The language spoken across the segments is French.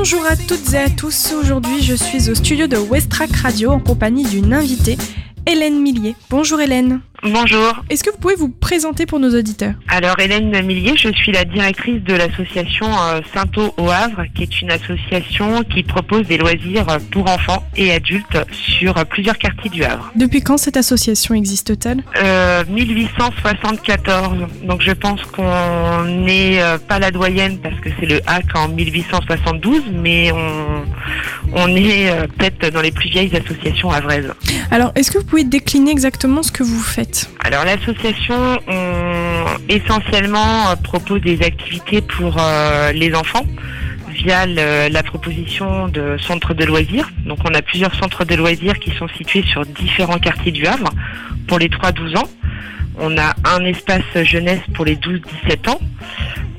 Bonjour à toutes et à tous. Aujourd'hui, je suis au studio de Westrack Radio en compagnie d'une invitée, Hélène Millier. Bonjour Hélène. Bonjour. Est-ce que vous pouvez vous présenter pour nos auditeurs? Alors Hélène Millier, je suis la directrice de l'association euh, Sainto au Havre, qui est une association qui propose des loisirs pour enfants et adultes sur plusieurs quartiers du Havre. Depuis quand cette association existe-t-elle? Euh, 1874. Donc je pense qu'on n'est euh, pas la doyenne parce que c'est le HAC en 1872, mais on, on est euh, peut-être dans les plus vieilles associations havraises. Alors, est-ce que vous pouvez décliner exactement ce que vous faites? Alors l'association essentiellement euh, propose des activités pour euh, les enfants via le, la proposition de centres de loisirs. Donc on a plusieurs centres de loisirs qui sont situés sur différents quartiers du Havre pour les 3-12 ans. On a un espace jeunesse pour les 12-17 ans.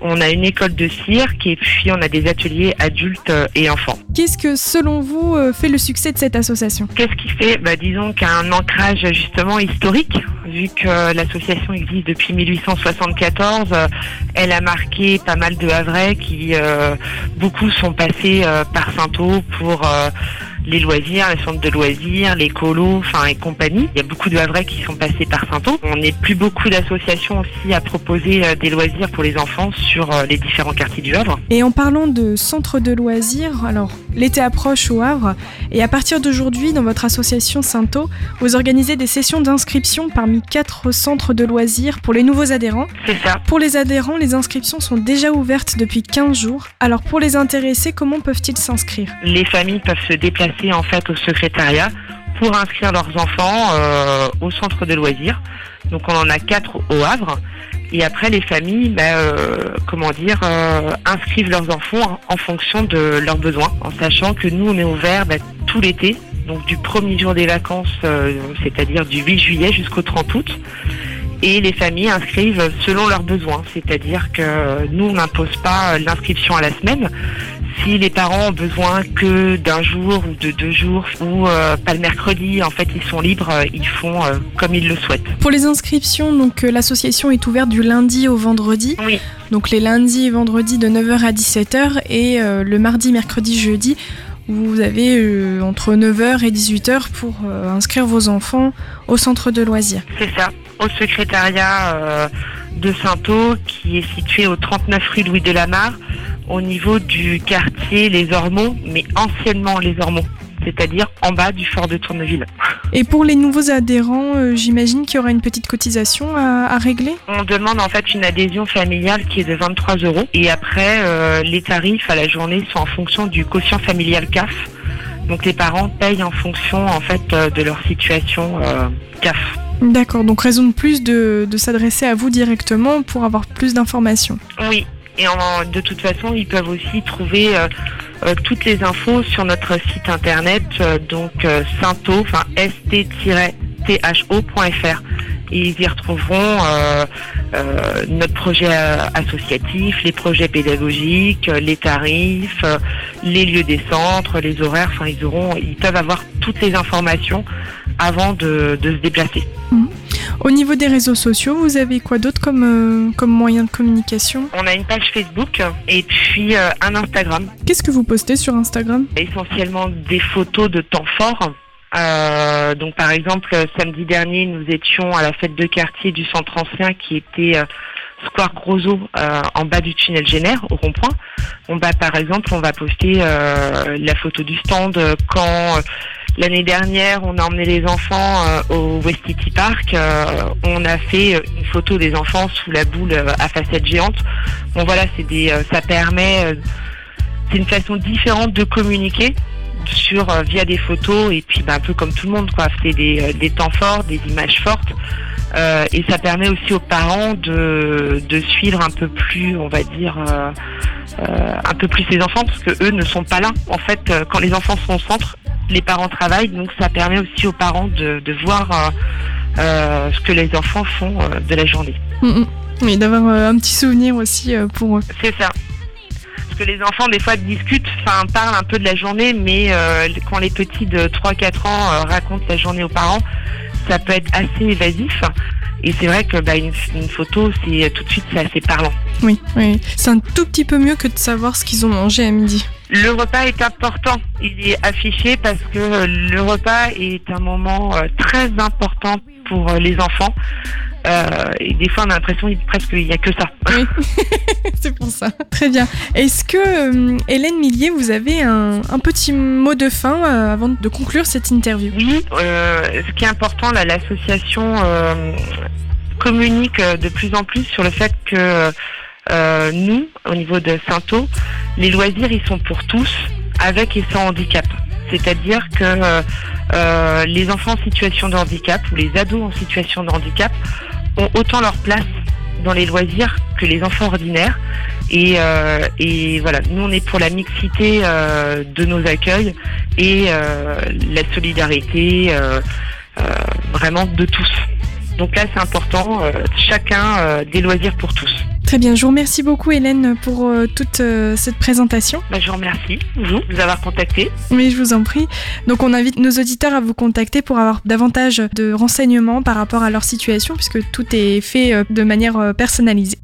On a une école de cirque et puis on a des ateliers adultes et enfants. Qu'est-ce que, selon vous, euh, fait le succès de cette association? Qu'est-ce qui fait bah, Disons qu'un ancrage justement historique, vu que l'association existe depuis 1874, euh, elle a marqué pas mal de Havrais qui, euh, beaucoup sont passés euh, par Saint-Eau pour euh, les loisirs, les centres de loisirs, les colos, enfin et compagnie. Il y a beaucoup de Havrais qui sont passés par Saint-Eau. On est plus beaucoup d'associations aussi à proposer euh, des loisirs pour les enfants sur euh, les différents quartiers du Havre. Et en parlant de centres de loisirs, alors l'été approche au Havre, et à partir d'aujourd'hui, dans votre association Sainto, vous organisez des sessions d'inscription parmi quatre centres de loisirs pour les nouveaux adhérents. C'est ça. Pour les adhérents, les inscriptions sont déjà ouvertes depuis 15 jours. Alors pour les intéressés, comment peuvent-ils s'inscrire? Les familles peuvent se déplacer en fait au secrétariat pour inscrire leurs enfants euh, au centre de loisirs. Donc on en a quatre au Havre. Et après les familles, bah, euh, comment dire, euh, inscrivent leurs enfants en fonction de leurs besoins, en sachant que nous on est ouvert bah, tout l'été, donc du premier jour des vacances, c'est-à-dire du 8 juillet jusqu'au 30 août. Et les familles inscrivent selon leurs besoins, c'est-à-dire que nous on n'impose pas l'inscription à la semaine. Si les parents ont besoin que d'un jour ou de deux jours ou euh, pas le mercredi, en fait ils sont libres, euh, ils font euh, comme ils le souhaitent. Pour les inscriptions, donc l'association est ouverte du lundi au vendredi. Oui. Donc les lundis et vendredis de 9h à 17h et euh, le mardi, mercredi, jeudi, vous avez euh, entre 9h et 18h pour euh, inscrire vos enfants au centre de loisirs. C'est ça, au secrétariat euh, de Saint-Eau qui est situé au 39 rue Louis de la Mare, au niveau du quartier Les Ormeaux, mais anciennement Les Ormeaux, c'est-à-dire en bas du fort de Tourneville. Et pour les nouveaux adhérents, euh, j'imagine qu'il y aura une petite cotisation à, à régler On demande en fait une adhésion familiale qui est de 23 euros et après euh, les tarifs à la journée sont en fonction du quotient familial CAF. Donc les parents payent en fonction en fait euh, de leur situation CAF. D'accord, donc raison de plus de, de s'adresser à vous directement pour avoir plus d'informations. Oui, et de toute façon, ils peuvent aussi trouver euh, euh, toutes les infos sur notre site internet, euh, donc Sainto, enfin st-tho.fr. Et ils y retrouveront notre projet associatif, les projets pédagogiques, les tarifs, les lieux des centres, les horaires. Enfin, ils auront, ils peuvent avoir toutes les informations avant de, de se déplacer. Au niveau des réseaux sociaux, vous avez quoi d'autre comme, euh, comme moyen de communication? On a une page Facebook et puis euh, un Instagram. Qu'est-ce que vous postez sur Instagram? Essentiellement des photos de temps forts. Euh, donc par exemple samedi dernier nous étions à la fête de quartier du centre ancien qui était euh, Square Grosso euh, en bas du tunnel Génère au rond-point. On va par exemple on va poster euh, la photo du stand euh, quand l'année dernière on a emmené les enfants euh, au Westity Park. euh, on a fait euh, une photo des enfants sous la boule euh, à facette géante. Bon voilà c'est des ça permet c'est une façon différente de communiquer sur via des photos et puis bah, un peu comme tout le monde quoi c'est des, des temps forts des images fortes et ça permet aussi aux parents de, de suivre un peu plus on va dire un peu plus les enfants parce que eux ne sont pas là en fait quand les enfants sont au centre les parents travaillent donc ça permet aussi aux parents de, de voir euh, euh, ce que les enfants font euh, de la journée Mm, mm. Oui, d'avoir un petit souvenir aussi pour eux. C'est ça. Parce que les enfants, des fois, discutent, enfin, parlent un peu de la journée, mais quand les petits de 3-4 ans racontent la journée aux parents, ça peut être assez évasif. Et c'est vrai que bah, une, une photo, c'est tout de suite, c'est assez parlant. Oui, oui. C'est un tout petit peu mieux que de savoir ce qu'ils ont mangé à midi. Le repas est important. Il est affiché parce que le repas est un moment euh, très important pour euh, les enfants. Euh, et des fois, on a l'impression presque qu'il n'y a que ça. Oui, c'est pour ça. Très bien. Est-ce que, Hélène Millier, vous avez un, petit mot de fin avant de conclure cette interview? Oui, ce qui est important, l'association communique de plus en plus sur le fait que euh, nous, au niveau de Sainto, les loisirs, ils sont pour tous, avec et sans handicap. C'est-à-dire que euh, euh, les enfants en situation de handicap ou les ados en situation de handicap ont autant leur place dans les loisirs que les enfants ordinaires. Et, et voilà, nous on est pour la mixité de nos accueils et la solidarité vraiment de tous. Donc là c'est important, chacun des loisirs pour tous. Très bien, je vous remercie beaucoup Hélène pour euh, toute euh, cette présentation. Bah, je vous remercie, vous, vous avoir contacté. Oui, je vous en prie. Donc on invite nos auditeurs à vous contacter pour avoir davantage de renseignements par rapport à leur situation puisque tout est fait euh, de manière personnalisée.